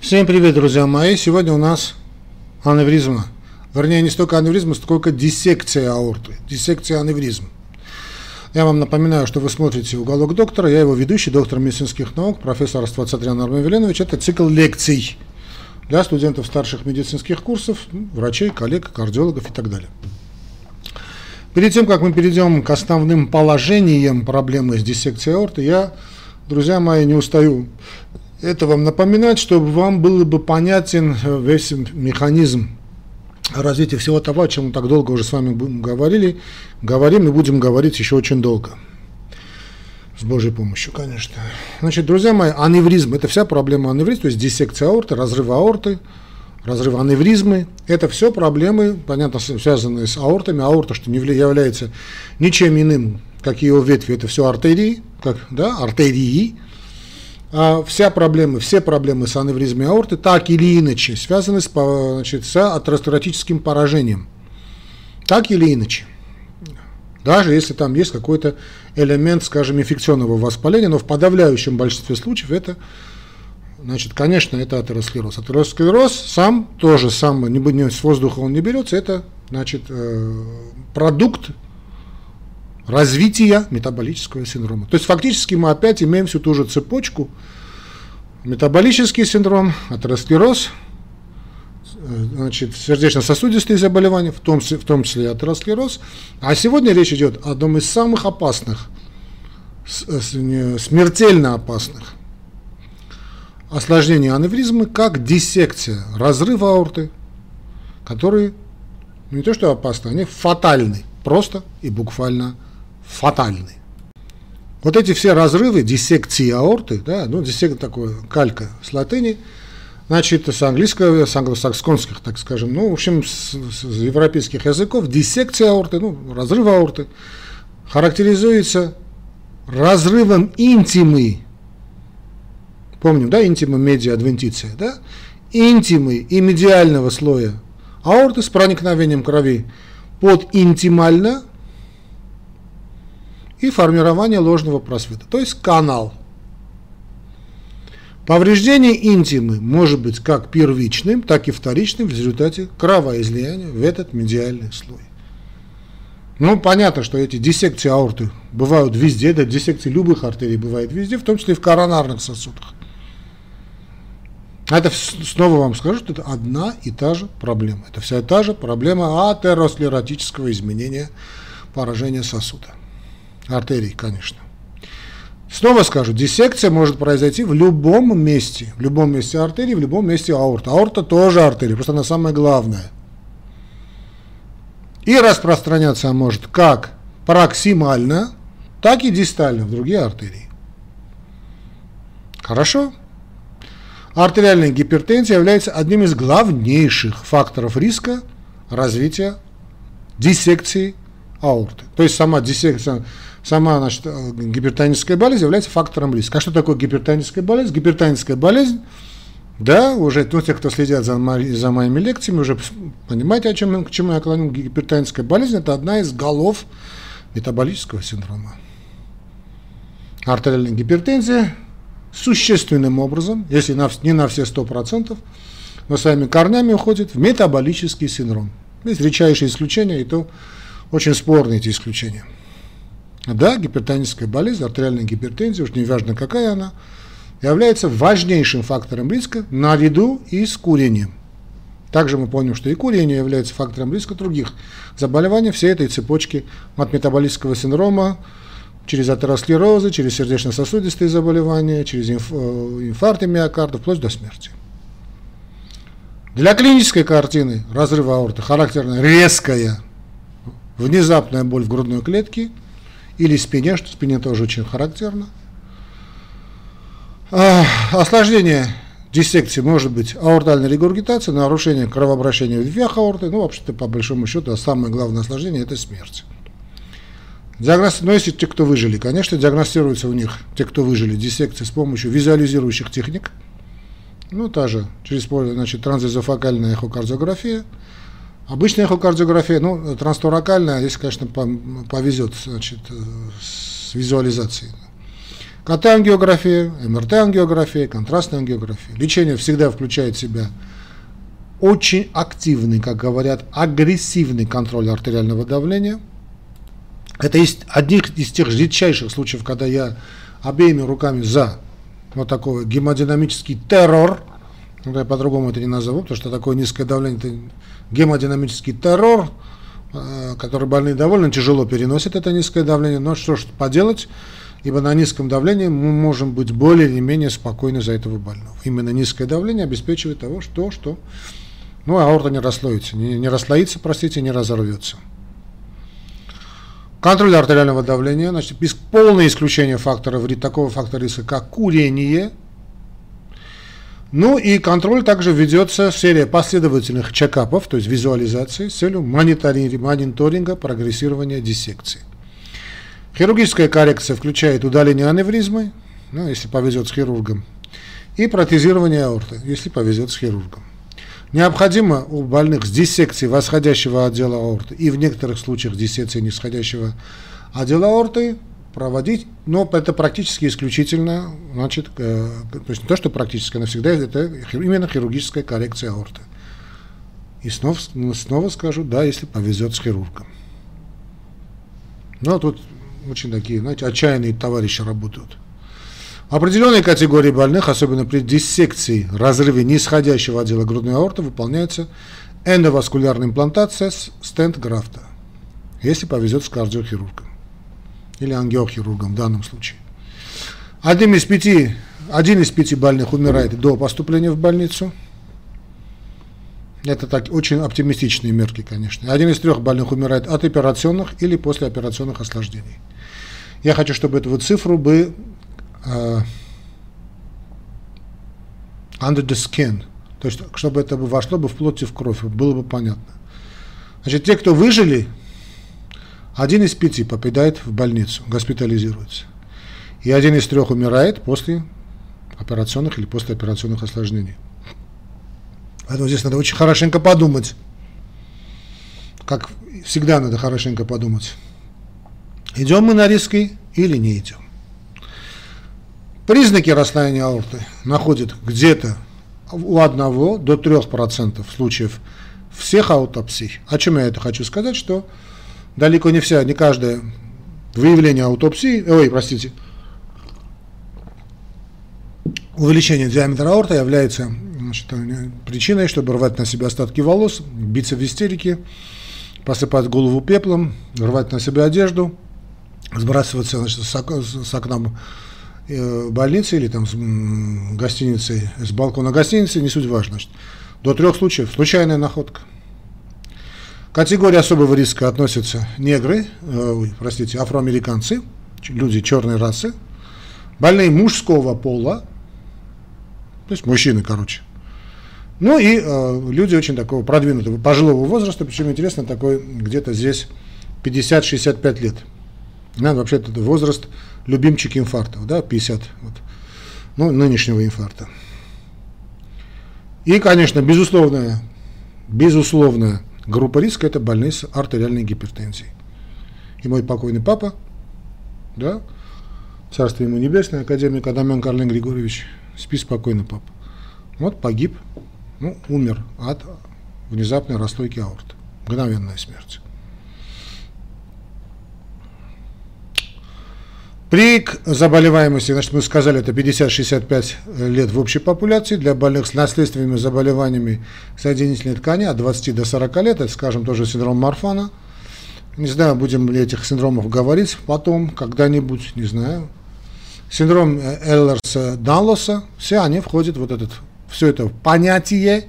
Всем привет, друзья мои! Сегодня у нас аневризма. Вернее, не столько аневризма, сколько диссекция аорты, диссекция аневризм. Я вам напоминаю, что вы смотрите «Уголок доктора». Я его ведущий, доктор медицинских наук, профессор Ствацатрян Армен Веленович. Это цикл лекций для студентов старших медицинских курсов, врачей, коллег, кардиологов и так далее. Перед тем, как мы перейдем к основным положениям проблемы с диссекцией аорты, я, друзья мои, не устаю это вам напоминать, чтобы вам был бы понятен весь механизм развития всего того, о чем мы так долго уже с вами говорили, говорим и будем говорить еще очень долго. С Божьей помощью, конечно. Значит, друзья мои, аневризм – это вся проблема аневризма, то есть диссекция аорты, разрыв аорты, разрыв аневризмы. Это все проблемы, понятно, связанные с аортами. Аорта, что не является ничем иным, как ее ветви, это все артерии, как, да, артерии, вся проблема, все проблемы с аневризмой аорты так или иначе связаны с, значит, с атеросклеротическим поражением. Так или иначе. Даже если там есть какой-то элемент, скажем, инфекционного воспаления, но в подавляющем большинстве случаев это, значит, конечно, это атеросклероз. Атеросклероз сам тоже сам, не, с воздуха он не берется, это, значит, э, продукт развития метаболического синдрома. То есть фактически мы опять имеем всю ту же цепочку. Метаболический синдром, атеросклероз, значит, сердечно-сосудистые заболевания, в том, в том числе и атеросклероз. А сегодня речь идет о одном из самых опасных, смертельно опасных осложнений аневризмы, как диссекция, разрыв аорты, которые не то что опасны, они фатальны, просто и буквально фатальны. Вот эти все разрывы, диссекции аорты, да, ну, диссек такое, калька с латыни, значит, с английского, с англосаксонских, так скажем, ну, в общем, с, с европейских языков, диссекция аорты, ну, разрыв аорты, характеризуется разрывом интимы, помним, да, интима медиа адвентиция, да, интимы и медиального слоя аорты с проникновением крови под интимально и формирование ложного просвета, то есть канал. Повреждение интимы может быть как первичным, так и вторичным в результате кровоизлияния в этот медиальный слой. Ну, понятно, что эти диссекции аорты бывают везде, да, диссекции любых артерий бывает везде, в том числе и в коронарных сосудах. Это снова вам скажу, что это одна и та же проблема. Это вся та же проблема атеросклеротического изменения поражения сосуда артерий, конечно. Снова скажу, диссекция может произойти в любом месте, в любом месте артерии, в любом месте аорта. Аорта тоже артерия, просто она самая главная. И распространяться может как проксимально, так и дистально в другие артерии. Хорошо? Артериальная гипертензия является одним из главнейших факторов риска развития диссекции аорты. То есть сама диссекция сама значит, гипертоническая болезнь является фактором риска. А что такое гипертоническая болезнь? Гипертоническая болезнь, да, уже ну, те, кто следят за, за моими лекциями, уже понимаете, о чем, к чему я клоню. Гипертоническая болезнь – это одна из голов метаболического синдрома. Артериальная гипертензия существенным образом, если не на все 100%, но своими корнями уходит в метаболический синдром. Есть редчайшие исключения, и то очень спорные эти исключения. Да, гипертоническая болезнь, артериальная гипертензия, уж не важно какая она, является важнейшим фактором риска наряду и с курением. Также мы помним, что и курение является фактором риска других заболеваний всей этой цепочки от метаболического синдрома через атеросклерозы, через сердечно-сосудистые заболевания, через э, инфаркты миокарда, вплоть до смерти. Для клинической картины разрыва аорты характерна резкая внезапная боль в грудной клетке – или спине, что спине тоже очень характерно. А, осложнение диссекции может быть аортальная регургитация, нарушение кровообращения в ветвях аорты, ну, вообще-то, по большому счету, самое главное осложнение – это смерть. Диагноз, но если те, кто выжили, конечно, диагностируются у них, те, кто выжили, диссекции с помощью визуализирующих техник, ну, та же, через значит, транзизофокальная эхокардиография – Обычная эхокардиография, ну, трансторакальная, здесь, конечно, повезет значит, с визуализацией. КТ-ангиография, МРТ-ангиография, контрастная ангиография. Лечение всегда включает в себя очень активный, как говорят, агрессивный контроль артериального давления. Это есть один из тех редчайших случаев, когда я обеими руками за вот такой гемодинамический террор, ну, я по-другому это не назову, потому что такое низкое давление, это гемодинамический террор, э, который больные довольно тяжело переносят это низкое давление, но что ж поделать, ибо на низком давлении мы можем быть более или менее спокойны за этого больного. Именно низкое давление обеспечивает того, что, что ну, аорта не расслоится, не, не расслоится, простите, не разорвется. Контроль артериального давления, значит, без полное исключение фактора, такого фактора риска, как курение. Ну и контроль также ведется в серии последовательных чекапов, то есть визуализации, с целью мониторинга прогрессирования диссекции. Хирургическая коррекция включает удаление аневризмы, ну, если повезет с хирургом, и протезирование аорты, если повезет с хирургом. Необходимо у больных с диссекцией восходящего отдела аорты и в некоторых случаях диссекции нисходящего отдела аорты проводить, но это практически исключительно, значит, э, то есть не то, что практически навсегда, это именно хирургическая коррекция аорты. И снова, снова скажу, да, если повезет с хирургом. Но тут очень такие, знаете, отчаянные товарищи работают. Определенные категории больных, особенно при диссекции, разрыве нисходящего отдела грудной аорты, выполняется эндоваскулярная имплантация с стенд-графта, если повезет с кардиохирургом или ангиохирургом в данном случае. Один из пяти, один из пяти больных умирает до поступления в больницу. Это так, очень оптимистичные мерки, конечно. Один из трех больных умирает от операционных или послеоперационных осложнений. Я хочу, чтобы эту цифру бы uh, under the skin, то есть чтобы это бы вошло бы в плоть и в кровь, было бы понятно. Значит, те, кто выжили, один из пяти попадает в больницу, госпитализируется. И один из трех умирает после операционных или послеоперационных осложнений. Поэтому здесь надо очень хорошенько подумать. Как всегда надо хорошенько подумать. Идем мы на риски или не идем. Признаки расслоения аорты находят где-то у 1 до 3% случаев всех аутопсий. О чем я это хочу сказать, что далеко не вся, не каждое выявление аутопсии, ой, простите, увеличение диаметра аорта является значит, причиной, чтобы рвать на себя остатки волос, биться в истерике, посыпать голову пеплом, рвать на себя одежду, сбрасываться значит, с окна Э, больницы или там с гостиницы, с балкона гостиницы, не суть важно. Значит, до трех случаев случайная находка. Категория особого риска относятся негры, э, простите, афроамериканцы, люди черной расы, больные мужского пола, то есть мужчины, короче. Ну и э, люди очень такого продвинутого, пожилого возраста, причем интересно, такой где-то здесь 50-65 лет. Да, вообще это возраст любимчик инфарктов, да, 50, вот, ну, нынешнего инфаркта. И, конечно, безусловная, безусловная группа риска – это больные с артериальной гипертензией. И мой покойный папа, да, царство ему небесное, академик Адамян Карлин Григорьевич, спи спокойно, папа. Вот погиб, ну, умер от внезапной расслойки аорты. Мгновенная смерть. При заболеваемости, значит, мы сказали, это 50-65 лет в общей популяции, для больных с наследственными заболеваниями соединительной ткани от 20 до 40 лет, это, скажем, тоже синдром Марфана. Не знаю, будем ли этих синдромов говорить потом, когда-нибудь, не знаю. Синдром Эллерса Данлоса, все они входят в вот этот, все это понятие,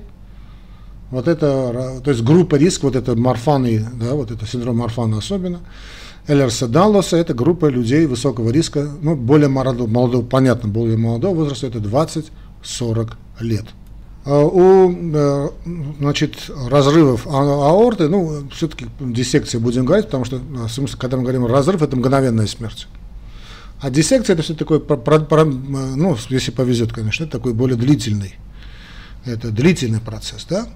вот это, то есть группа риск, вот это Марфаны, да, вот это синдром Марфана особенно, Элерса Даллоса – это группа людей высокого риска, ну, более молодого, молодого, понятно, более молодого возраста, это 20-40 лет. А у э, значит, разрывов а, аорты, ну, все-таки диссекции будем говорить, потому что, смысле, когда мы говорим разрыв, это мгновенная смерть. А диссекция это все такой, ну, если повезет, конечно, это такой более длительный, это длительный процесс, да?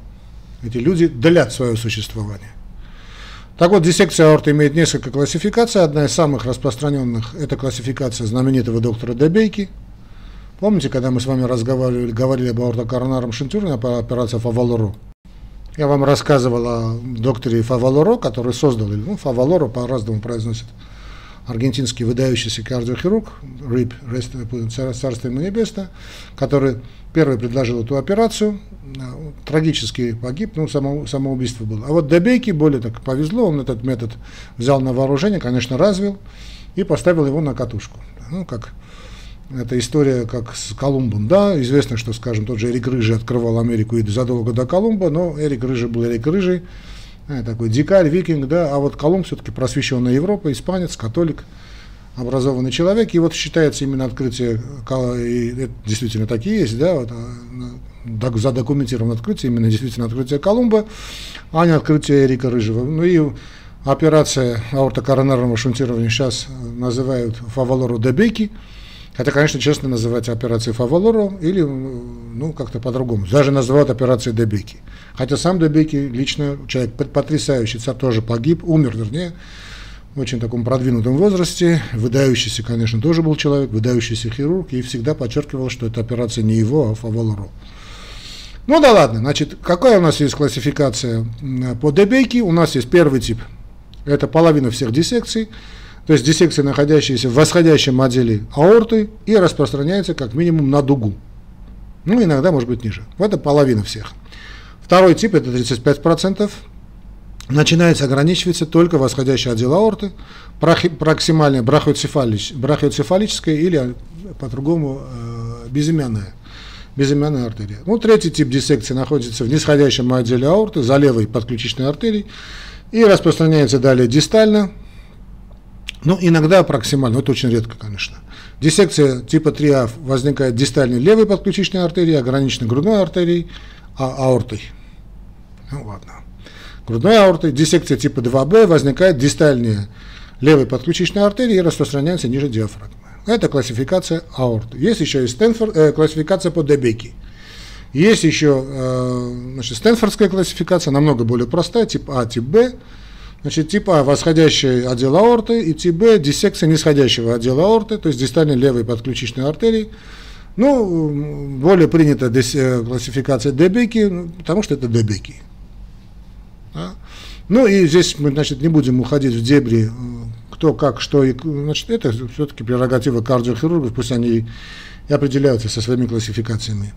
Эти люди длят свое существование. Так вот, диссекция аорты имеет несколько классификаций. Одна из самых распространенных – это классификация знаменитого доктора Дебейки. Помните, когда мы с вами разговаривали, говорили об аортокоронарном шентюрне, по операции Фавалоро? Я вам рассказывал о докторе Фавалоро, который создал, ну, Фавалоро по-разному произносит, аргентинский выдающийся кардиохирург, РИП, царство ему небесное, который первый предложил эту операцию, трагически погиб, ну, само, самоубийство было. А вот Дебейке более так повезло, он этот метод взял на вооружение, конечно, развил и поставил его на катушку. Ну, как это история как с Колумбом, да, известно, что, скажем, тот же Эрик Рыжий открывал Америку и задолго до Колумба, но Эрик Рыжий был Эрик Рыжий, э, такой дикарь, викинг, да, а вот Колумб все-таки просвещенная Европа, испанец, католик, образованный человек, и вот считается именно открытие, и это действительно такие есть, да, вот, э, задокументировано открытие, именно действительно открытие Колумба, а не открытие Эрика Рыжего. Ну и операция аортокоронарного шунтирования сейчас называют Фавалору Дебеки, Хотя, конечно, честно называть операцией Фавалоро или, ну, как-то по-другому. Даже называют операцией Дебеки. Хотя сам Дебеки, лично человек потрясающий, царь тоже погиб, умер, вернее, в очень таком продвинутом возрасте. Выдающийся, конечно, тоже был человек, выдающийся хирург, и всегда подчеркивал, что эта операция не его, а Фавалоро. Ну да ладно, значит, какая у нас есть классификация по Дебеки? У нас есть первый тип, это половина всех диссекций, то есть диссекция, находящаяся в восходящем отделе аорты и распространяется как минимум на дугу. Ну, иногда может быть ниже. В Это половина всех. Второй тип, это 35%, начинается ограничиваться только восходящий отдел аорты, проксимальная брахиоцефалическая или по-другому э, безымянная, безымянная артерия. Ну, третий тип диссекции находится в нисходящем отделе аорты, за левой подключичной артерией, и распространяется далее дистально, ну, иногда проксимально, но это очень редко, конечно. Диссекция типа 3А возникает дистальной левой подключичной артерией, ограниченной грудной артерией, а аортой. Ну, ладно. Грудной аортой. Диссекция типа 2Б возникает дистальнее левой подключичной артерии и распространяется ниже диафрагмы. Это классификация аорты. Есть еще и Стэнфорд, э, классификация по Дебеки. Есть еще э, значит, Стэнфордская классификация, намного более простая, тип А, тип Б. Значит, типа восходящий отдел аорты и тип Б диссекция нисходящего отдела аорты, то есть дистальной левой подключичной артерии. Ну, более принята э, классификация Дебеки, ну, потому что это Дебеки. Да? Ну и здесь мы, значит, не будем уходить в дебри, э, кто как, что и, значит, это все-таки прерогатива кардиохирургов, пусть они и определяются со своими классификациями.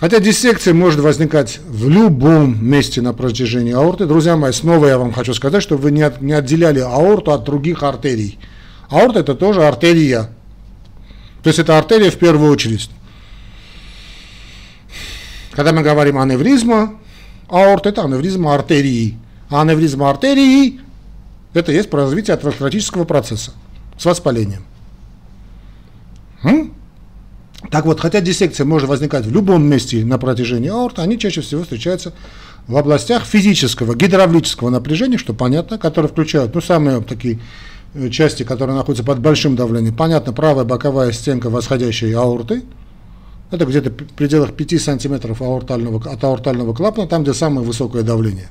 Хотя диссекция может возникать в любом месте на протяжении аорты. Друзья мои, снова я вам хочу сказать, чтобы вы не, от, не отделяли аорту от других артерий. Аорта это тоже артерия. То есть это артерия в первую очередь. Когда мы говорим аневризма, аорта это аневризма артерии. А аневризма артерии это есть развитие атеросклеротического процесса с воспалением. М? Так вот, хотя диссекция может возникать в любом месте на протяжении аорты, они чаще всего встречаются в областях физического, гидравлического напряжения, что понятно, которые включают, ну, самые такие э, части, которые находятся под большим давлением. Понятно, правая боковая стенка восходящей аорты, это где-то в пределах 5 сантиметров аортального, от аортального клапана, там, где самое высокое давление.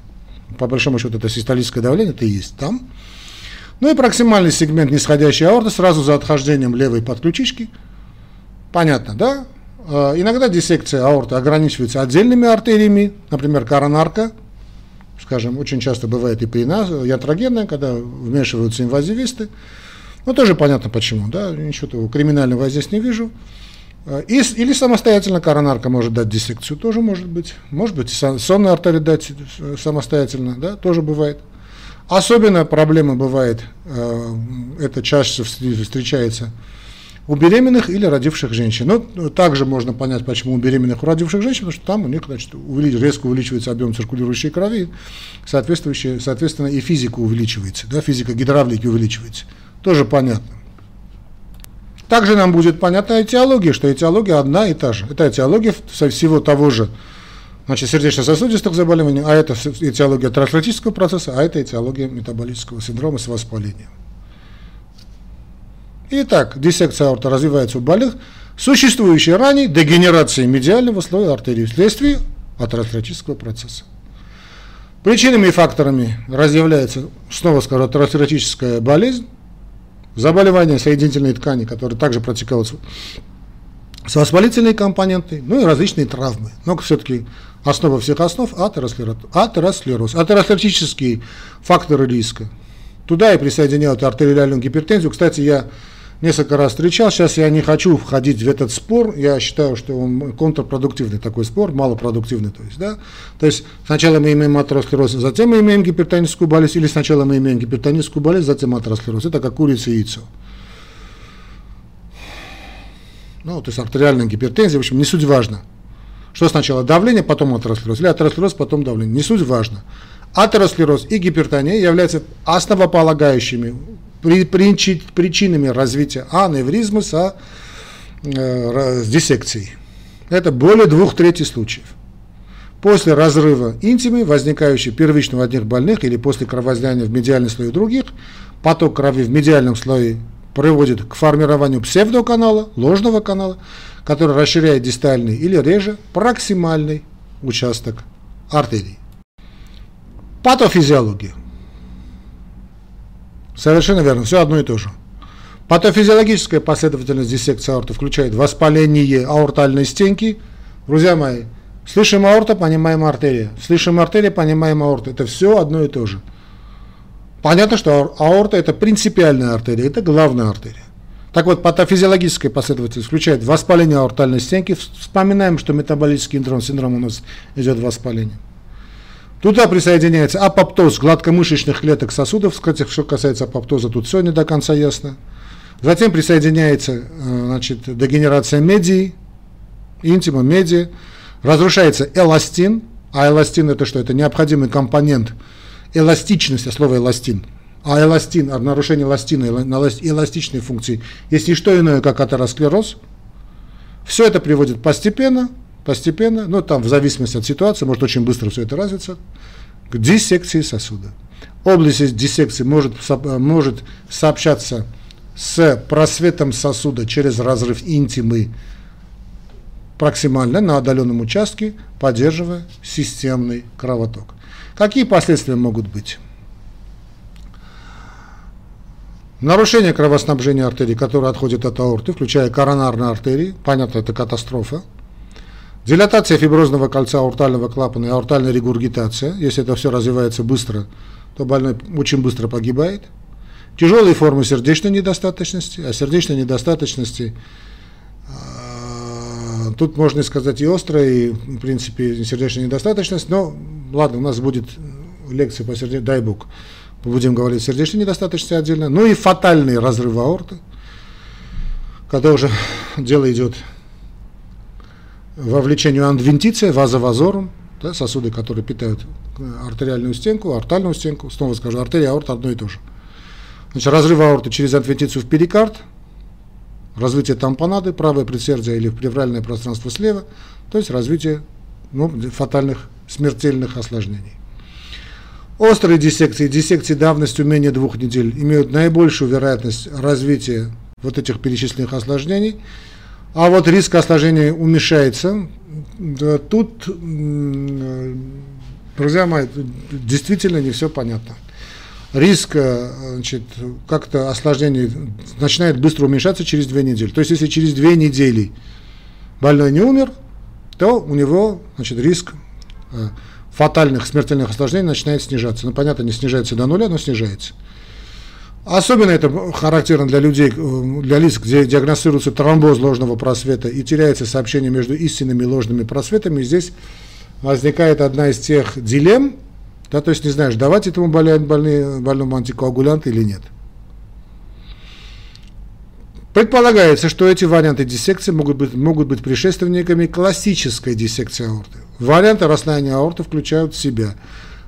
По большому счету, это систолическое давление, это и есть там. Ну и проксимальный сегмент нисходящей аорты сразу за отхождением левой подключички – Понятно, да? Э, иногда диссекция аорты ограничивается отдельными артериями, например, коронарка, скажем, очень часто бывает и при нас, ятрогенная, когда вмешиваются инвазивисты. Ну, тоже понятно почему, да, ничего такого криминального я здесь не вижу. Э, и, или самостоятельно коронарка может дать диссекцию, тоже может быть. Может быть, сонная артерия дать э, самостоятельно, да, тоже бывает. Особенно проблема бывает, это чаще встречается у беременных или родивших женщин. Но ну, также можно понять, почему у беременных и родивших женщин, потому что там у них значит, резко увеличивается объем циркулирующей крови, соответствующее, соответственно, и физика увеличивается, да, физика гидравлики увеличивается. Тоже понятно. Также нам будет понятна этиология, что этиология одна и та же. Это этиология со всего того же значит, сердечно-сосудистых заболеваний, а это этиология атеросклеротического процесса, а это этиология метаболического синдрома с воспалением. Итак, диссекция аорты развивается у больных, существующей ранее дегенерации медиального слоя артерии вследствие атеросклеротического процесса. Причинами и факторами разъявляется, снова скажу, атеросклеротическая болезнь, заболевания соединительной ткани, которые также протекают с воспалительной компонентой, ну и различные травмы. Но все-таки основа всех основ атеросклероз, атеросклероз, атеросклеротические факторы риска. Туда и присоединяют артериальную гипертензию. Кстати, я несколько раз встречал. Сейчас я не хочу входить в этот спор. Я считаю, что он контрпродуктивный такой спор, малопродуктивный. То есть, да? то есть сначала мы имеем атеросклероз, затем мы имеем гипертоническую болезнь, или сначала мы имеем гипертоническую болезнь, затем атеросклероз. Это как курица и яйцо. Ну, то есть артериальная гипертензия, в общем, не суть важно. Что сначала давление, потом атеросклероз, или атеросклероз, потом давление. Не суть важно. Атеросклероз и гипертония являются основополагающими причинами развития аневризмы со, э, с диссекцией. Это более двух третей случаев. После разрыва интимы, возникающей первично у одних больных или после кровоизлияния в медиальный слой у других, поток крови в медиальном слое приводит к формированию псевдоканала, ложного канала, который расширяет дистальный или реже проксимальный участок артерий. Патофизиология. Совершенно верно, все одно и то же. Патофизиологическая последовательность диссекции аорты включает воспаление аортальной стенки. Друзья мои, слышим аорта, понимаем артерия. Слышим артерия, понимаем аорта. Это все одно и то же. Понятно, что аорта это принципиальная артерия, это главная артерия. Так вот, патофизиологическая последовательность включает воспаление аортальной стенки. Вспоминаем, что метаболический синдром, синдром у нас идет воспаление. Туда присоединяется апоптоз гладкомышечных клеток сосудов. Кстати, что касается апоптоза, тут все не до конца ясно. Затем присоединяется э, значит, дегенерация медии, интима, меди. Разрушается эластин. А эластин это что? Это необходимый компонент эластичности, слово эластин. А эластин, нарушение эластина, эластичной функции, есть не что иное, как атеросклероз. Все это приводит постепенно постепенно, ну там в зависимости от ситуации, может очень быстро все это развиться, к диссекции сосуда. Область диссекции может, может сообщаться с просветом сосуда через разрыв интимы проксимально на отдаленном участке, поддерживая системный кровоток. Какие последствия могут быть? Нарушение кровоснабжения артерий, которые отходят от аорты, включая коронарные артерии, понятно, это катастрофа, Дилатация фиброзного кольца аортального клапана и аортальная регургитация. Если это все развивается быстро, то больной очень быстро погибает. Тяжелые формы сердечной недостаточности, а сердечной недостаточности а, тут можно сказать и острая, и в принципе сердечная недостаточность, но ладно, у нас будет лекция по сердечной, дай бог, будем говорить о сердечной недостаточности отдельно, ну и фатальные разрывы аорты, когда уже дело идет вовлечению андвентиция, вазовазорум, да, сосуды, которые питают артериальную стенку, артальную стенку, снова скажу, артерия, аорта одно и то же. Значит, разрыв аорты через адвентицию в перикард, развитие тампонады, правое предсердие или плевральное пространство слева, то есть развитие ну, фатальных, смертельных осложнений. Острые диссекции, диссекции давностью менее двух недель имеют наибольшую вероятность развития вот этих перечисленных осложнений – а вот риск осложнения уменьшается. Тут, друзья мои, действительно не все понятно. Риск значит, как-то осложнений начинает быстро уменьшаться через две недели. То есть, если через две недели больной не умер, то у него значит, риск э, фатальных смертельных осложнений начинает снижаться. Ну, понятно, не снижается до нуля, но снижается. Особенно это характерно для людей, э, для лиц, где диагностируется тромбоз ложного просвета и теряется сообщение между истинными и ложными просветами. здесь возникает одна из тех дилемм, да, то есть не знаешь, давать этому больному, антикоагулянт или нет. Предполагается, что эти варианты диссекции могут быть, могут быть предшественниками классической диссекции аорты. Варианты расслоения аорты включают в себя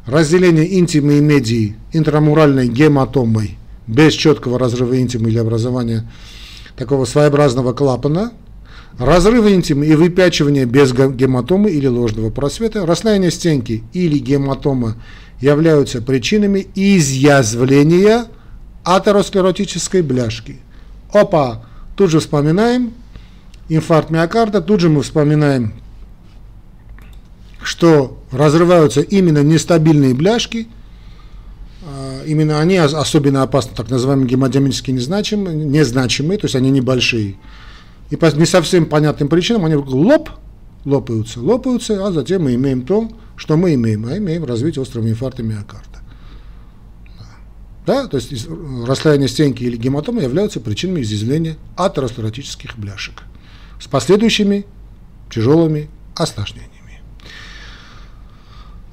разделение интимы и медии интрамуральной гематомой без четкого разрыва интима или образования такого своеобразного клапана, разрыв интима и выпячивание без гематомы или ложного просвета, расслоение стенки или гематома являются причинами изъязвления атеросклеротической бляшки. Опа! Тут же вспоминаем инфаркт миокарда, тут же мы вспоминаем, что разрываются именно нестабильные бляшки, именно они особенно опасны, так называемые гемодинамически незначимые, незначимые, то есть они небольшие. И по не совсем понятным причинам они лоп, лопаются, лопаются, а затем мы имеем то, что мы имеем, а имеем развитие острого инфаркта миокарда. Да, то есть расслоение стенки или гематомы являются причинами изъязвления атеросклеротических бляшек с последующими тяжелыми осложнениями.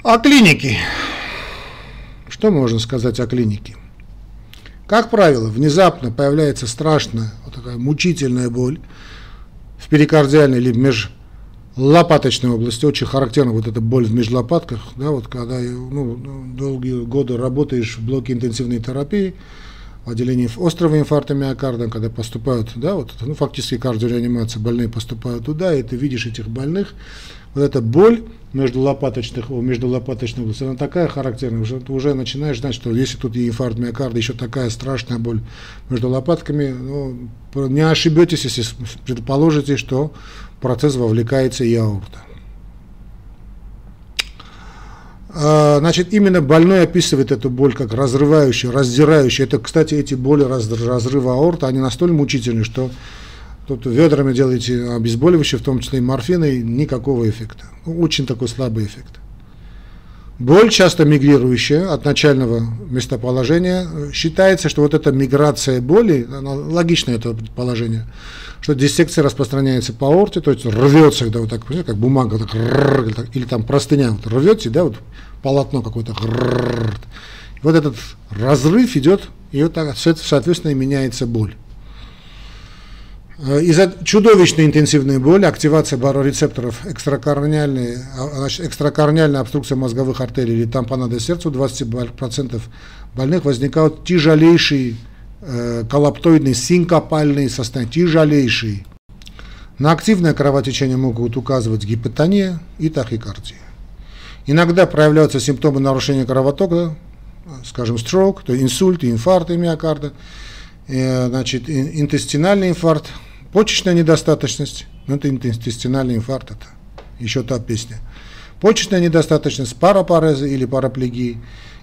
О клинике. Что можно сказать о клинике? Как правило, внезапно появляется страшная, вот такая мучительная боль в перикардиальной или межлопаточной области. Очень характерна вот эта боль в межлопатках, да, вот когда ну, долгие годы работаешь в блоке интенсивной терапии, в отделении острого инфаркта миокарда, когда поступают, да, вот, ну, фактически кардиореанимация, больные поступают туда, и ты видишь этих больных, вот эта боль между лопаточных, между лопаточных областей, она такая характерная, уже, ты уже начинаешь знать, что если тут инфаркт миокарда, еще такая страшная боль между лопатками, ну, не ошибетесь, если предположите, что процесс вовлекается и аорта. А, значит, именно больной описывает эту боль как разрывающую, раздирающую. Это, кстати, эти боли разрыва аорта, они настолько мучительны, что Тут ведрами делаете обезболивающие, в том числе и морфин, и никакого эффекта. Очень такой слабый эффект. Боль, часто мигрирующая от начального местоположения, считается, что вот эта миграция боли, она, логично это предположение, что диссекция распространяется по аорте, то есть рвется, когда вот так, как бумага, так, или там простыня, вот рвете, да, вот полотно какое-то, вот этот разрыв идет, и вот так, соответственно, меняется боль. Э, из-за чудовищной интенсивной боли, активация барорецепторов, экстракорниальная, значит, экстракорниальная обструкция мозговых артерий или тампонада сердца у 20% больных возникают тяжелейшие э, коллаптоидные синкопальные состояния, тяжелейшие. На активное кровотечение могут указывать гипотония и тахикардия. Иногда проявляются симптомы нарушения кровотока, скажем, строк, то инсульт, инфаркт миокарда, э, значит, интестинальный инфаркт, Почечная недостаточность, ну это интестинальный инфаркт, это еще та песня. Почечная недостаточность, парапарезы или параплегии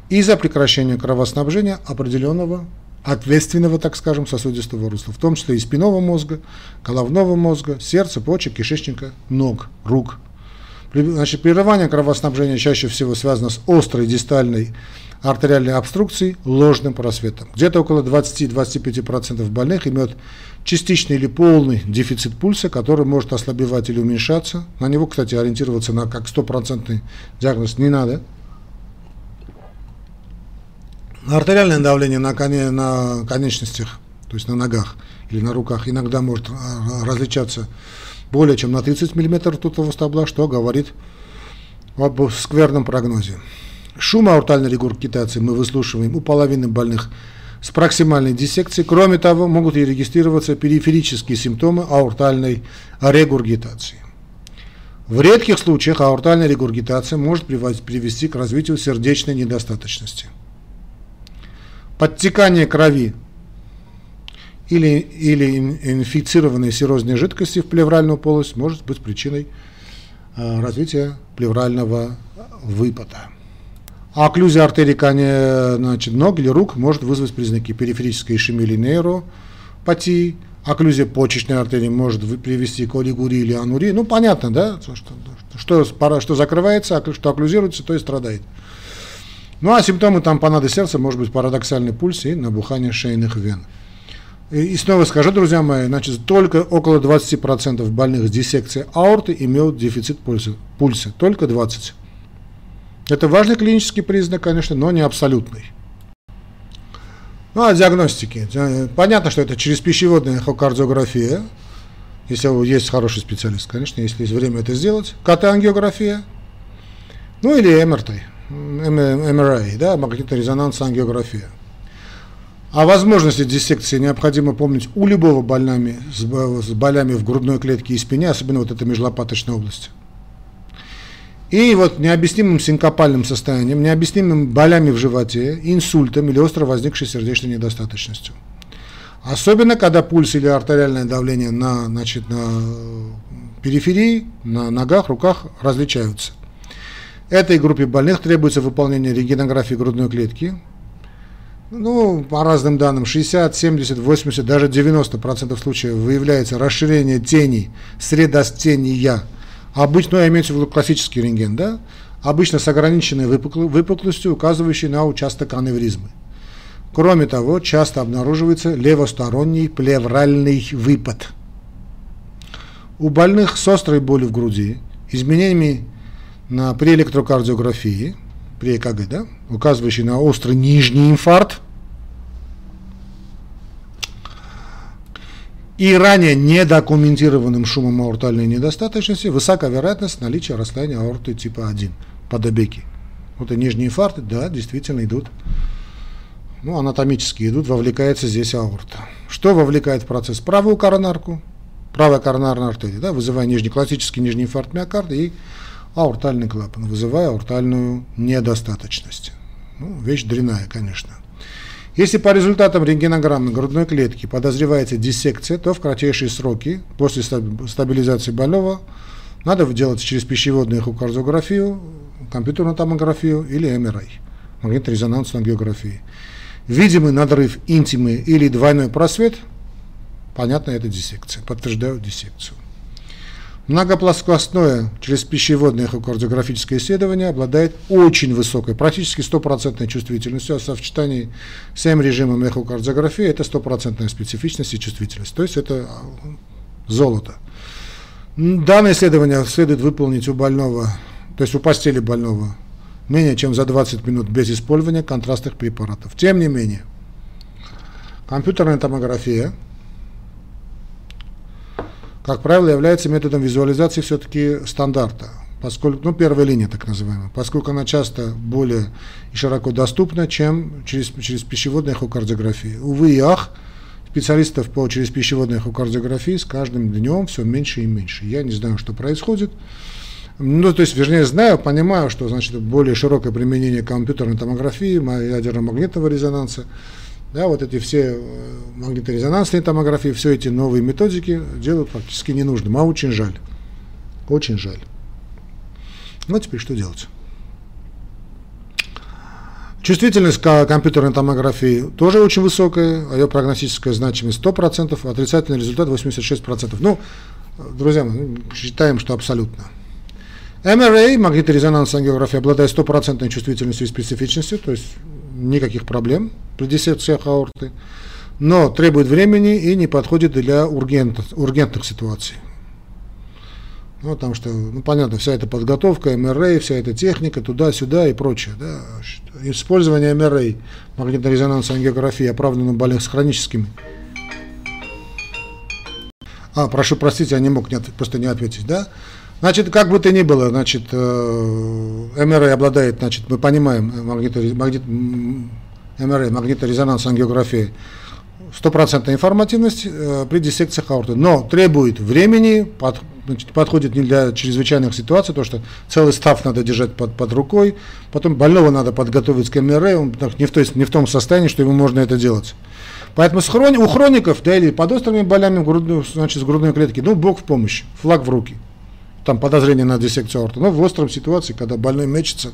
из-за прекращения кровоснабжения определенного ответственного, так скажем, сосудистого русла, в том числе и спинного мозга, головного мозга, сердца, почек, кишечника, ног, рук. Значит, прерывание кровоснабжения чаще всего связано с острой дистальной артериальной обструкцией, ложным просветом. Где-то около 20-25% больных имеют частичный или полный дефицит пульса, который может ослабевать или уменьшаться. На него, кстати, ориентироваться на как стопроцентный диагноз не надо. Артериальное давление на, коне, на конечностях, то есть на ногах или на руках, иногда может а, различаться более чем на 30 мм ртутного столба, что говорит об скверном прогнозе. Шум аортальной регургитации мы выслушиваем у половины больных с проксимальной диссекцией. Кроме того, могут и регистрироваться периферические симптомы аортальной регургитации. В редких случаях аортальная регургитация может привести к развитию сердечной недостаточности. Подтекание крови или, или инфицированной серозной жидкости в плевральную полость может быть причиной а, развития плеврального выпада. А окклюзия артерий значит, ног или рук может вызвать признаки периферической ишемии или нейропатии. Окклюзия почечной артерии может привести к олигурии или анурии. Ну, понятно, да, что, что, что закрывается, что окклюзируется, то и страдает. Ну, а симптомы там тампонады сердца может быть парадоксальный пульс и набухание шейных вен. И, и снова скажу, друзья мои, значит, только около 20% больных с диссекцией аорты имеют дефицит пульса. пульса только 20%. Это важный клинический признак, конечно, но не абсолютный. Ну, а диагностики. Понятно, что это через пищеводная эхокардиография, если есть хороший специалист, конечно, если есть время это сделать. КТ-ангиография, ну или МРТ, МРА, да, магнитно-резонансная ангиография. О возможности диссекции необходимо помнить у любого больными с болями в грудной клетке и спине, особенно вот эта межлопаточная область. И вот необъяснимым синкопальным состоянием, необъяснимым болями в животе, инсультом или остро возникшей сердечной недостаточностью. Особенно, когда пульс или артериальное давление на, значит, на периферии, на ногах, руках различаются. Этой группе больных требуется выполнение рентгенографии грудной клетки. Ну, по разным данным, 60, 70, 80, даже 90% случаев выявляется расширение тени, средостения. Обычно, ну, имеется в виду классический рентген, да? Обычно с ограниченной выпуклостью, указывающей на участок аневризмы. Кроме того, часто обнаруживается левосторонний плевральный выпад. У больных с острой болью в груди, изменениями на, при электрокардиографии, при ЭКГ, да, указывающий на острый нижний инфаркт, и ранее недокументированным шумом аортальной недостаточности высока вероятность наличия расслоения аорты типа 1 подобеки. Вот и нижние инфаркты, да, действительно идут, ну, анатомически идут, вовлекается здесь аорта. Что вовлекает в процесс? Правую коронарку, правая коронарная артерия, да, вызывая нижний, классический нижний инфаркт миокарда и аортальный клапан, вызывая аортальную недостаточность. Ну, вещь дрянная, конечно. Если по результатам рентгенограммы грудной клетки подозревается диссекция, то в кратчайшие сроки после стабилизации больного надо делать через пищеводную эхокардиографию, компьютерную томографию или МРИ, магнитно-резонансную ангиографию. Видимый надрыв интимы или двойной просвет, понятно, это диссекция, подтверждают диссекцию. Многоплоскостное через пищеводное эхокардиографическое исследование обладает очень высокой, практически стопроцентной чувствительностью, а в сочетании с М-режимом эхокардиографии это стопроцентная специфичность и чувствительность. То есть это золото. Данное исследование следует выполнить у больного, то есть у постели больного, менее чем за 20 минут без использования контрастных препаратов. Тем не менее, компьютерная томография – как правило, является методом визуализации все-таки стандарта, поскольку, ну, первая линия так называемая, поскольку она часто более широко доступна, чем через, через пищеводную эхокардиографию. Увы и ах, специалистов по через пищеводной эхокардиографии с каждым днем все меньше и меньше. Я не знаю, что происходит. Ну, то есть, вернее, знаю, понимаю, что, значит, более широкое применение компьютерной томографии, ядерно-магнитного резонанса – да, вот эти все э, магниторезонансные томографии, все эти новые методики делают практически ненужным, а очень жаль. Очень жаль. Ну, теперь что делать? Чувствительность к компьютерной томографии тоже очень высокая, а ее прогностическая значимость 100%, отрицательный результат 86%. Ну, друзья мы считаем, что абсолютно. МРА, магниторезонансная ангиография, обладает стопроцентной чувствительностью и специфичностью, то есть никаких проблем при диссекциях аорты, но требует времени и не подходит для ургентных, ургентных ситуаций. Ну, потому что, ну, понятно, вся эта подготовка, МРА, вся эта техника, туда-сюда и прочее. Да. Использование МРА, магнитно-резонансной ангиографии, оправдано больных с хроническими. А, прошу простить, я не мог не, просто не ответить, да? Значит, как бы то ни было, значит, э, МРА обладает, значит, мы понимаем, магнито, магнит, МРА, магниторезонансная ангиография, стопроцентная информативность э, при диссекциях аорты, но требует времени, под, значит, подходит не для чрезвычайных ситуаций, то что целый став надо держать под, под рукой, потом больного надо подготовить к МРА, он не в, той, не в том состоянии, что ему можно это делать. Поэтому с хрони, у хроников, да, или под острыми болями грудной, значит, с грудной клетки, ну, Бог в помощь, флаг в руки там подозрение на диссекцию аорты. Но в остром ситуации, когда больной мечется,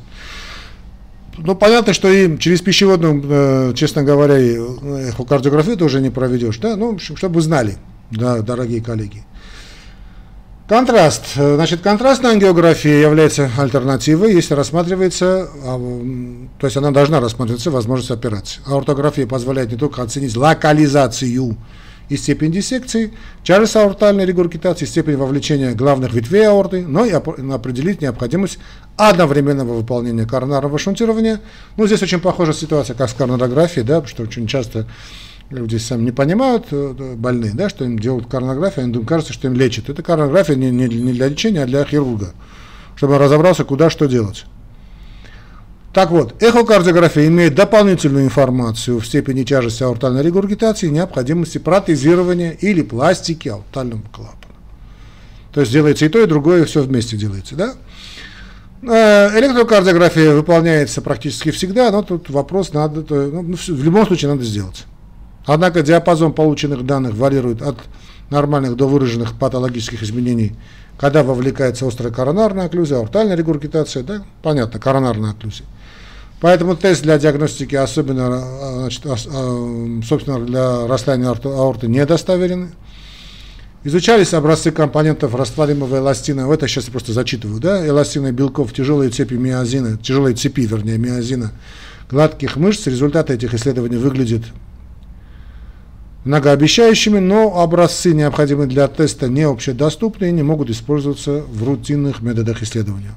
ну, понятно, что и через пищеводную, э, честно говоря, эхокардиографию тоже не проведешь, да, ну, чтобы знали, да, дорогие коллеги. Контраст. Значит, контрастная ангиография является альтернативой, если рассматривается, а, то есть она должна рассматриваться возможность операции. Аортография позволяет не только оценить локализацию и степень диссекции, тяжесть аортальной регургитации, степень вовлечения главных ветвей аорты, но и определить необходимость одновременного выполнения коронарного шунтирования. Ну, здесь очень похожая ситуация, как с коронарографией, да, что очень часто люди сами не понимают, э, больные, да, что им делают коронографию, им кажется, что им лечат. Это коронография не, не, для лечения, а для хирурга, чтобы разобрался, куда что делать. Так вот, эхокардиография имеет дополнительную информацию в степени тяжести аортальной регургитации и необходимости протезирования или пластики аортального клапана. То есть делается и то, и другое, все вместе делается, да? Э, электрокардиография выполняется практически всегда, но тут вопрос надо, ну, ну в любом случае надо сделать. Однако диапазон полученных данных варьирует от нормальных до выраженных патологических изменений когда вовлекается острая коронарная окклюзия, аортальная регургитация, да, понятно, коронарная окклюзия. Поэтому тест для диагностики, особенно, а, значит, а, собственно, для расстояния аорты недостоверен. Изучались образцы компонентов растворимого эластина, это сейчас я просто зачитываю, да, эластина белков, тяжелые цепи миозина, тяжелые цепи, вернее, миозина, гладких мышц. Результаты этих исследований выглядят многообещающими, но образцы, необходимые для теста, не общедоступны и не могут использоваться в рутинных методах исследования.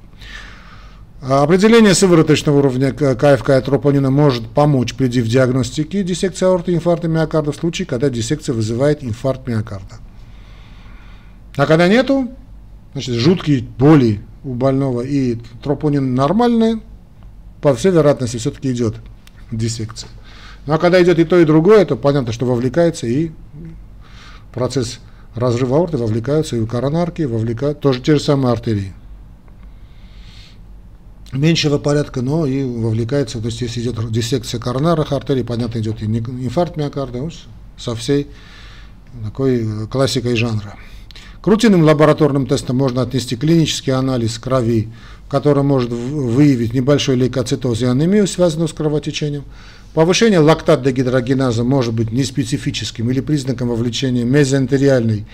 Определение сывороточного уровня КФК тропонина может помочь при диагностике диссекции аорты инфаркта миокарда в случае, когда диссекция вызывает инфаркт миокарда. А когда нету, значит, жуткие боли у больного и тропонин нормальный, по всей вероятности все-таки идет диссекция. Ну а когда идет и то, и другое, то понятно, что вовлекается и процесс разрыва аорты, вовлекаются и коронарки, вовлекают тоже те же самые артерии. Меньшего порядка, но и вовлекается, то есть если идет диссекция коронарных артерий, понятно, идет и инфаркт миокарда, со всей такой классикой жанра. К рутинным лабораторным тестам можно отнести клинический анализ крови, который может выявить небольшой лейкоцитоз и анемию, связанную с кровотечением. Повышение лактат-дегидрогеназа может быть неспецифическим или признаком вовлечения мезентериальной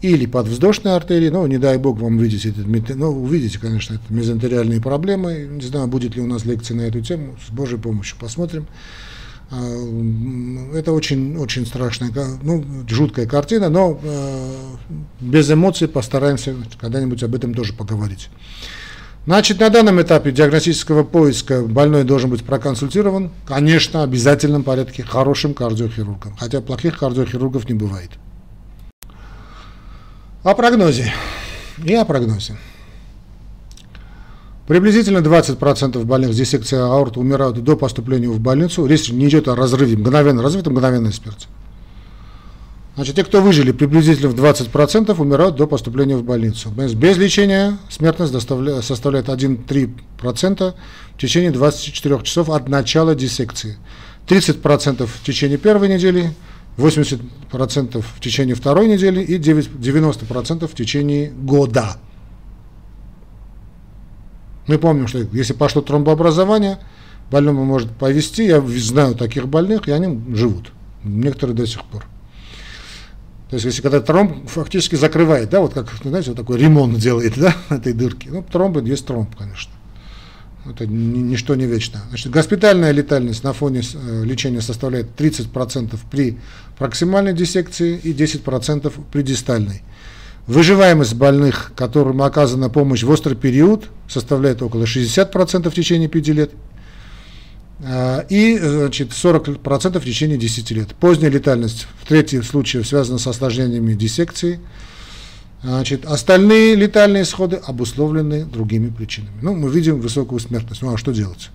или подвздошной артерии, ну, не дай бог вам увидеть этот, ну, увидите, конечно, это мезентериальные проблемы, не знаю, будет ли у нас лекция на эту тему, с Божьей помощью посмотрим. А, это очень, очень страшная, ну, жуткая картина, но э, без эмоций постараемся когда-нибудь об этом тоже поговорить. Значит, на данном этапе диагностического поиска больной должен быть проконсультирован, конечно, в обязательном порядке хорошим кардиохирургом, хотя плохих кардиохирургов не бывает. О прогнозе и о прогнозе. Приблизительно 20% больных с диссекцией аорты умирают до поступления в больницу. Речь не идет о разрыве, мгновенно разрыв, мгновенная смерть. Значит, те, кто выжили, приблизительно в 20% умирают до поступления в больницу. Без лечения смертность составляет 1-3% в течение 24 часов от начала диссекции. 30% в течение первой недели, 80% в течение второй недели и 90% в течение года. Мы помним, что если пошло тромбообразование, больному может повести, я знаю таких больных, и они живут, некоторые до сих пор. То есть, если когда тромб фактически закрывает, да, вот как, знаете, вот такой ремонт делает, да, этой дырки. Ну, тромб есть тромб, конечно. Это ничто не вечно. Значит, госпитальная летальность на фоне э, лечения составляет 30% при проксимальной диссекции и 10% при дистальной. Выживаемость больных, которым оказана помощь в острый период, составляет около 60% в течение 5 лет а, и значит, 40% в течение 10 лет. Поздняя летальность в третьем случае связана с осложнениями диссекции. Значит, остальные летальные исходы обусловлены другими причинами. Ну, мы видим высокую смертность. Ну, а что делать?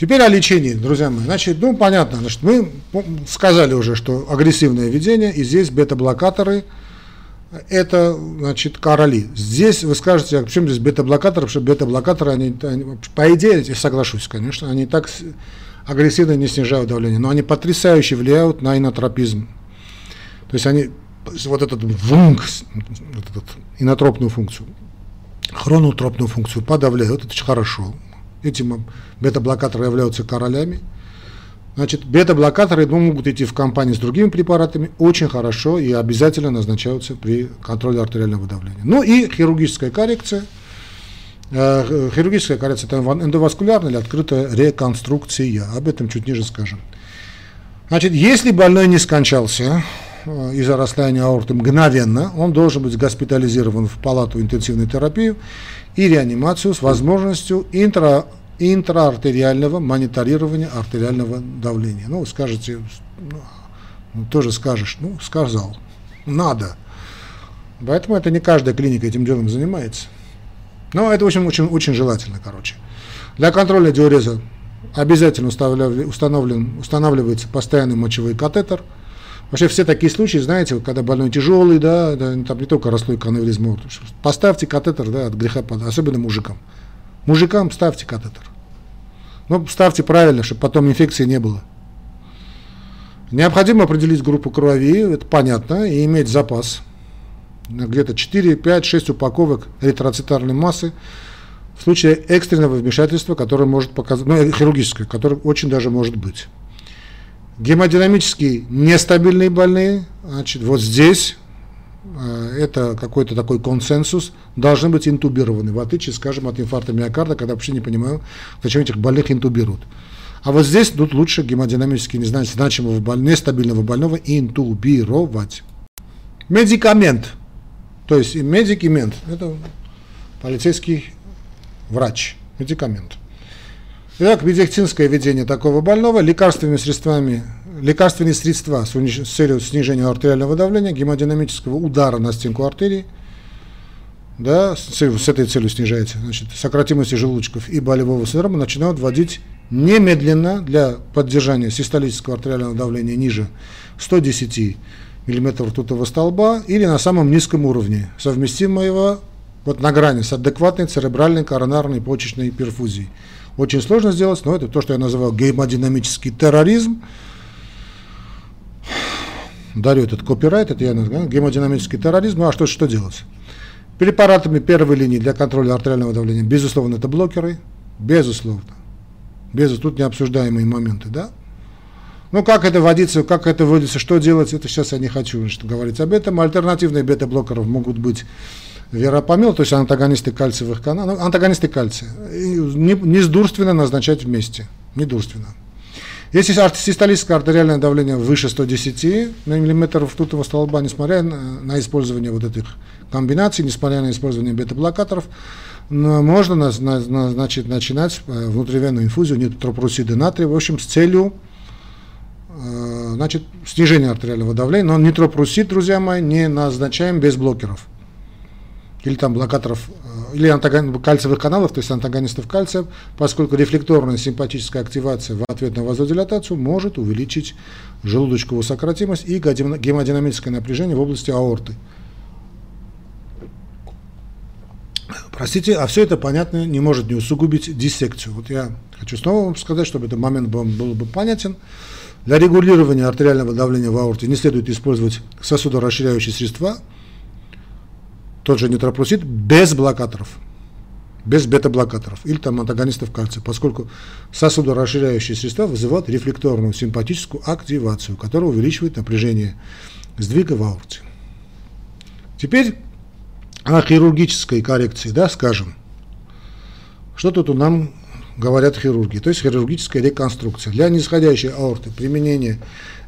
Теперь о лечении, друзья мои. Значит, ну, понятно, значит, мы сказали уже, что агрессивное ведение, и здесь бета-блокаторы – это, значит, короли. Здесь вы скажете, а почему здесь бета-блокаторы, потому что бета-блокаторы, они, они, по идее, я соглашусь, конечно, они так агрессивно не снижают давление, но они потрясающе влияют на инотропизм. То есть они, вот этот вунг, вот этот инотропную функцию, хронотропную функцию подавляют, это очень хорошо. Этим бета-блокаторы являются королями. Значит, бета-блокаторы ну, могут идти в компании с другими препаратами очень хорошо и обязательно назначаются при контроле артериального давления. Ну и хирургическая коррекция. Э, хирургическая коррекция это эндоваскулярная или открытая реконструкция. Об этом чуть ниже скажем. Значит, если больной не скончался из-за расстояния аорты мгновенно, он должен быть госпитализирован в палату интенсивной терапии и реанимацию с возможностью интра интраартериального мониторирования артериального давления. Ну, скажете, ну, тоже скажешь, ну, сказал, надо. Поэтому это не каждая клиника этим делом занимается. Но это очень, очень, очень желательно, короче. Для контроля диуреза обязательно устанавливается постоянный мочевой катетер. Вообще все такие случаи, знаете, когда больной тяжелый, да, да там не только расслойка аневризма, поставьте катетер, да, от греха, особенно мужикам. Мужикам ставьте катетер. Ну, ставьте правильно, чтобы потом инфекции не было. Необходимо определить группу крови, это понятно, и иметь запас. где-то 4, 5, 6 упаковок эритроцитарной массы в случае экстренного вмешательства, которое может показать, ну, хирургическое, которое очень даже может быть. Гемодинамически нестабильные больные, значит, вот здесь э, это какой-то такой консенсус, должны быть интубированы, в отличие, скажем, от инфаркта миокарда, когда вообще не понимаю, зачем этих больных интубируют. А вот здесь тут лучше гемодинамически не знаю, значимого больного, нестабильного больного интубировать. Медикамент. То есть медикамент. Это полицейский врач. Медикамент. Итак, медицинское ведение такого больного лекарственными средствами, лекарственные средства с, с целью снижения артериального давления, гемодинамического удара на стенку артерии, да, с, с этой целью снижается, значит, сократимости желудочков и болевого синдрома начинают вводить немедленно для поддержания систолического артериального давления ниже 110 мм ртутного столба или на самом низком уровне, совместимого вот на грани с адекватной церебральной коронарной почечной перфузией. Очень сложно сделать, но это то, что я называл гемодинамический терроризм. Дарю этот копирайт, это я называю гемодинамический терроризм. Ну а что, что делать? Препаратами первой линии для контроля артериального давления, безусловно, это блокеры, безусловно без тут необсуждаемые моменты, да? Ну, как это вводится, как это вводится, что делать, это сейчас я не хочу значит, говорить об этом. Альтернативные бета-блокеров могут быть веропомел, то есть антагонисты кальциевых каналов, ну, антагонисты кальция. Не, не назначать вместе, недурственно. Если систолическое артериальное давление выше 110 мм ртутного столба, несмотря на, использование вот этих комбинаций, несмотря на использование бета-блокаторов, можно назначить, начинать э, внутривенную инфузию нитропрусида натрия, в общем, с целью э, значит, снижения артериального давления. Но нитропрусид, друзья мои, не назначаем без блокеров. Или там блокаторов, э, или антагон, кальциевых каналов, то есть антагонистов кальция, поскольку рефлекторная симпатическая активация в ответ на вазодилатацию может увеличить желудочковую сократимость и гемодинамическое напряжение в области аорты. Простите, а все это, понятно, не может не усугубить диссекцию. Вот я хочу снова вам сказать, чтобы этот момент был, был бы понятен. Для регулирования артериального давления в аорте не следует использовать сосудорасширяющие средства, тот же нитропрусид, без блокаторов, без бета-блокаторов или там антагонистов кальция, поскольку сосудорасширяющие средства вызывают рефлекторную симпатическую активацию, которая увеличивает напряжение сдвига в аорте. Теперь о хирургической коррекции, да, скажем. Что тут нам говорят хирурги? То есть хирургическая реконструкция. Для нисходящей аорты применение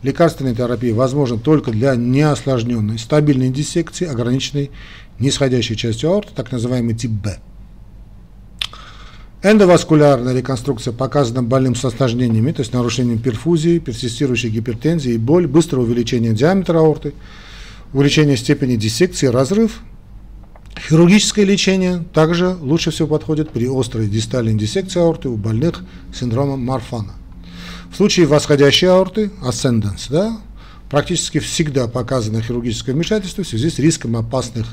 лекарственной терапии возможно только для неосложненной стабильной диссекции, ограниченной нисходящей частью аорты, так называемый тип Б. Эндоваскулярная реконструкция показана больным с осложнениями, то есть нарушением перфузии, персистирующей гипертензии боль, быстрое увеличение диаметра аорты, увеличение степени диссекции, разрыв, Хирургическое лечение также лучше всего подходит при острой дистальной диссекции аорты у больных синдромом Марфана. В случае восходящей аорты, ascendance, да, практически всегда показано хирургическое вмешательство в связи с риском опасных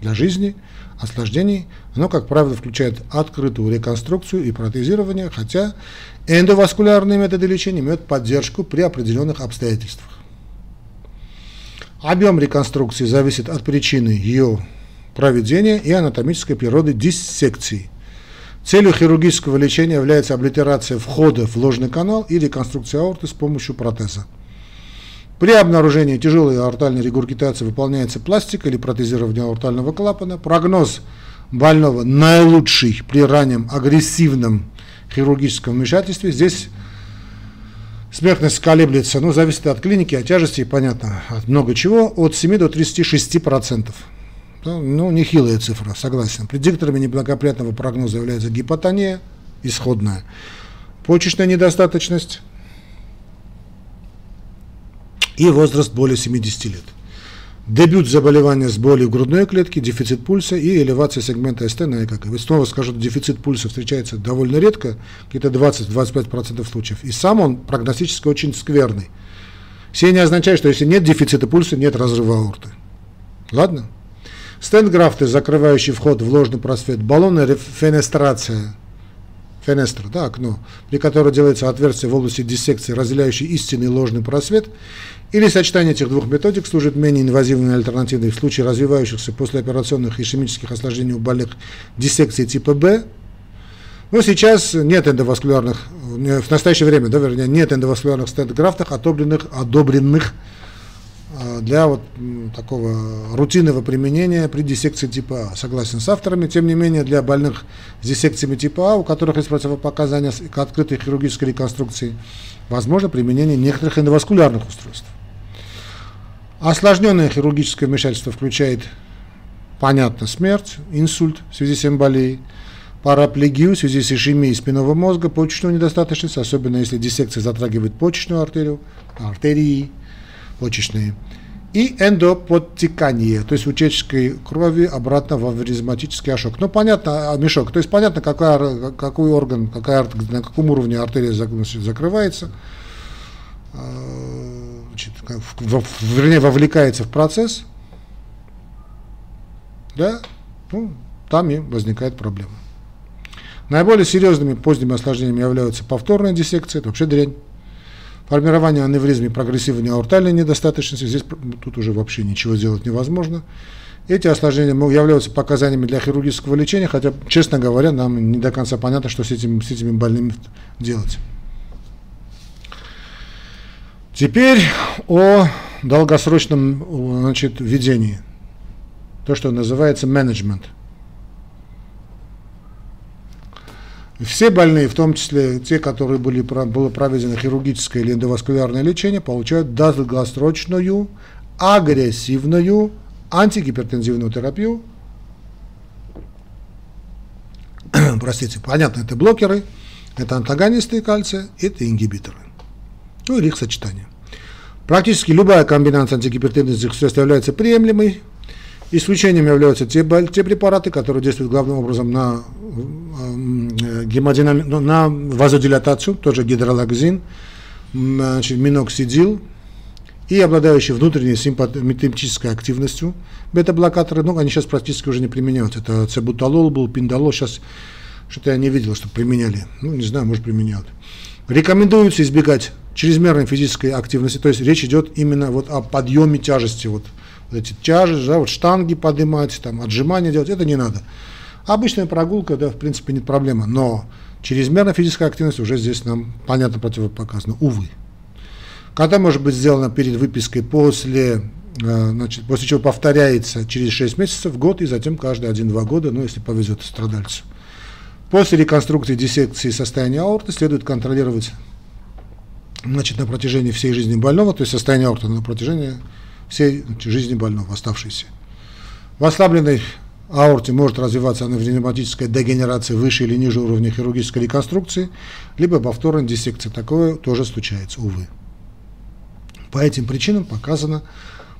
для жизни осложнений. Оно, как правило, включает открытую реконструкцию и протезирование, хотя эндоваскулярные методы лечения имеют поддержку при определенных обстоятельствах. Объем реконструкции зависит от причины ее проведения и анатомической природы диссекции. Целью хирургического лечения является облитерация входа в ложный канал и реконструкция аорты с помощью протеза. При обнаружении тяжелой аортальной регургитации выполняется пластика или протезирование аортального клапана. Прогноз больного наилучший при раннем агрессивном хирургическом вмешательстве. Здесь смертность колеблется, ну, зависит от клиники, от тяжести, понятно, от много чего, от 7 до 36 процентов. Ну, нехилая цифра, согласен. Предикторами неблагоприятного прогноза является гипотония, исходная, почечная недостаточность и возраст более 70 лет. Дебют заболевания с болью грудной клетки, дефицит пульса и элевация сегмента СТ на ЭКГ. Вы снова скажу, дефицит пульса встречается довольно редко, где-то 20-25% случаев. И сам он прогностически очень скверный. Все не означает, что если нет дефицита пульса, нет разрыва аорты. Ладно? Стенграфты, закрывающий вход в ложный просвет, баллонная фенестрация фенестр, да, окно, при котором делается отверстие в области диссекции, разделяющей истинный и ложный просвет, или сочетание этих двух методик служит менее инвазивной альтернативой в случае развивающихся послеоперационных ишемических осложнений у больных диссекции типа Б. Но сейчас нет эндоваскулярных, в настоящее время, да, вернее, нет эндоваскулярных стентографтов, одобренных, одобренных для вот такого рутинного применения при диссекции типа А. Согласен с авторами. Тем не менее, для больных с диссекциями типа А, у которых есть противопоказания к открытой хирургической реконструкции, возможно применение некоторых эндоваскулярных устройств. Осложненное хирургическое вмешательство включает, понятно, смерть, инсульт в связи с эмболией, параплегию в связи с ишемией спинного мозга, почечную недостаточность, особенно если диссекция затрагивает почечную артерию, артерии, почечные, и эндоподтекание, то есть утечкой крови обратно в аваризматический ошок. Ну, понятно, а, мешок, то есть понятно, какая, какой орган, какая, на каком уровне артерия закрывается, а, значит, вернее, вовлекается в процесс, да, ну, там и возникает проблема. Наиболее серьезными поздними осложнениями являются повторная диссекция, это вообще дрянь, формирование аневризм и прогрессивной аортальной недостаточности, здесь тут уже вообще ничего сделать невозможно. Эти осложнения являются показаниями для хирургического лечения, хотя, честно говоря, нам не до конца понятно, что с, этим, с этими больными делать. Теперь о долгосрочном значит, ведении. То, что называется менеджмент – Все больные, в том числе те, которые были, было проведено хирургическое или эндоваскулярное лечение, получают долгосрочную, агрессивную антигипертензивную терапию. Простите, понятно, это блокеры, это антагонисты кальция, это ингибиторы. Ну или их сочетание. Практически любая комбинация антигипертензивных средств является приемлемой, Исключением являются те, те препараты, которые действуют главным образом на, э, гемодинами, ну, на вазодилатацию, тоже гидролакзин, значит, миноксидил, и обладающие внутренней симпатометрической активностью. Бета-блокаторы, ну, они сейчас практически уже не применяются. Это цебуталол был, пиндалол, сейчас что-то я не видел, что применяли. Ну, не знаю, может, применяют. Рекомендуется избегать чрезмерной физической активности, то есть речь идет именно вот о подъеме тяжести, вот эти тяжести, да, вот штанги поднимать, там, отжимания делать, это не надо. Обычная прогулка, да, в принципе, нет проблемы, но чрезмерная физическая активность уже здесь нам, понятно, противопоказана, увы. Когда может быть сделано перед выпиской, после, э, значит, после чего повторяется через 6 месяцев, год и затем каждые 1-2 года, ну, если повезет страдальцу. После реконструкции диссекции состояния аорты следует контролировать значит, на протяжении всей жизни больного, то есть состояние аорты на протяжении всей жизни больного, оставшейся. В ослабленной аорте может развиваться аневризматическая дегенерация выше или ниже уровня хирургической реконструкции, либо повторная диссекция. Такое тоже случается, увы. По этим причинам показано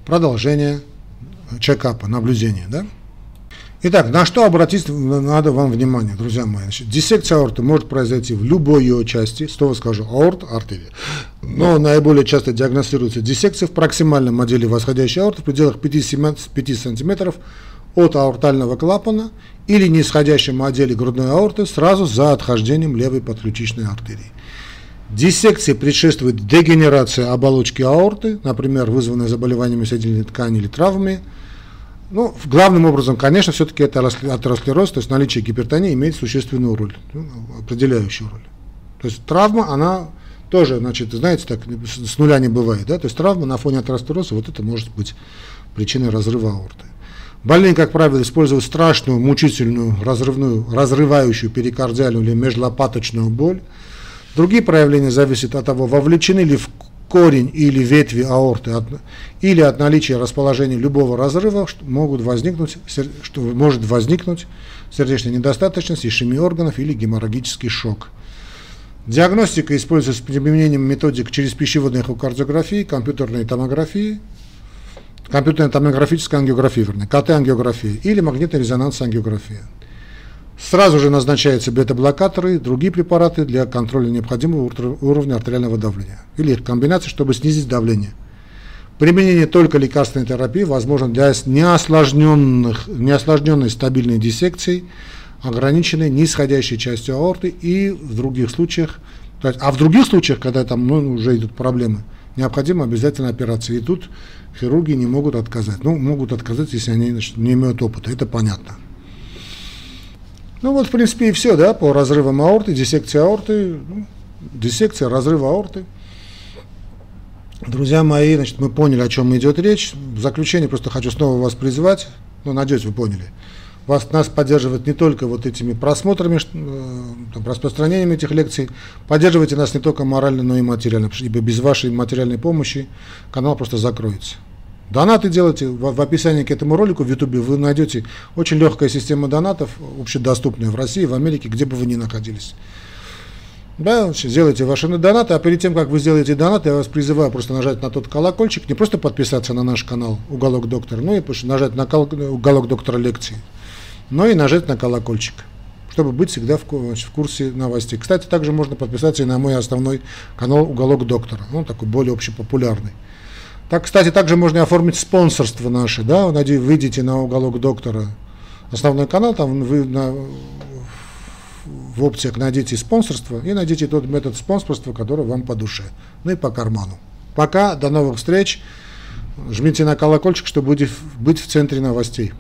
продолжение чекапа, наблюдения. Да? Итак, на что обратить надо вам внимание, друзья мои? Значит, диссекция аорты может произойти в любой ее части, снова скажу, аорт, артерия. Но наиболее часто диагностируется диссекция в проксимальном отделе восходящей аорты в пределах 5-5 см от аортального клапана или нисходящем отделе грудной аорты сразу за отхождением левой подключичной артерии. Диссекции предшествует дегенерация оболочки аорты, например, вызванная заболеваниями соединительной ткани или травмами, ну, главным образом, конечно, все-таки это атеросклероз, то есть наличие гипертонии имеет существенную роль, ну, определяющую роль. То есть травма, она тоже, значит, знаете, так с нуля не бывает, да, то есть травма на фоне атеросклероза, вот это может быть причиной разрыва аорты. Больные, как правило, используют страшную, мучительную, разрывную, разрывающую перикардиальную или межлопаточную боль. Другие проявления зависят от того, вовлечены ли в корень или ветви аорты от, или от наличия расположения любого разрыва что могут возникнуть, что может возникнуть сердечная недостаточность, ишемия органов или геморрагический шок. Диагностика используется с применением методик через пищеводную эхокардиографии, компьютерной томографии, компьютерная томографическая ангиография, вернее, КТ-ангиография или магнитно-резонансная ангиография. Сразу же назначаются бета-блокаторы и другие препараты для контроля необходимого уровня артериального давления или их комбинации, чтобы снизить давление. Применение только лекарственной терапии возможно для неосложненных, неосложненной стабильной диссекции, ограниченной нисходящей частью аорты и в других случаях, то есть, а в других случаях, когда там ну, уже идут проблемы, необходима обязательно операция. И тут хирурги не могут отказать. Ну, могут отказать, если они значит, не имеют опыта, это понятно. Ну вот, в принципе, и все, да, по разрывам аорты, диссекция аорты, ну, диссекция, разрыв аорты. Друзья мои, значит, мы поняли, о чем идет речь. В заключение просто хочу снова вас призвать, ну, надеюсь, вы поняли. Вас, нас поддерживает не только вот этими просмотрами, э, там, распространением этих лекций, поддерживайте нас не только морально, но и материально, ибо без вашей материальной помощи канал просто закроется. Донаты делайте. В, в описании к этому ролику в YouTube вы найдете очень легкая система донатов, общедоступная в России, в Америке, где бы вы ни находились. Да, сделайте ваши донаты, а перед тем, как вы сделаете донат, я вас призываю просто нажать на тот колокольчик, не просто подписаться на наш канал «Уголок доктора», но и нажать на «Уголок доктора лекции», но и нажать на колокольчик, чтобы быть всегда в, в курсе новостей. Кстати, также можно подписаться и на мой основной канал «Уголок доктора», ну, такой более общепопулярный. Так, кстати, также можно оформить спонсорство наше, да, выйдите на уголок доктора, основной канал, там вы на, в опциях найдите спонсорство и найдите тот метод спонсорства, который вам по душе, ну и по карману. Пока, до новых встреч, жмите на колокольчик, чтобы быть в центре новостей.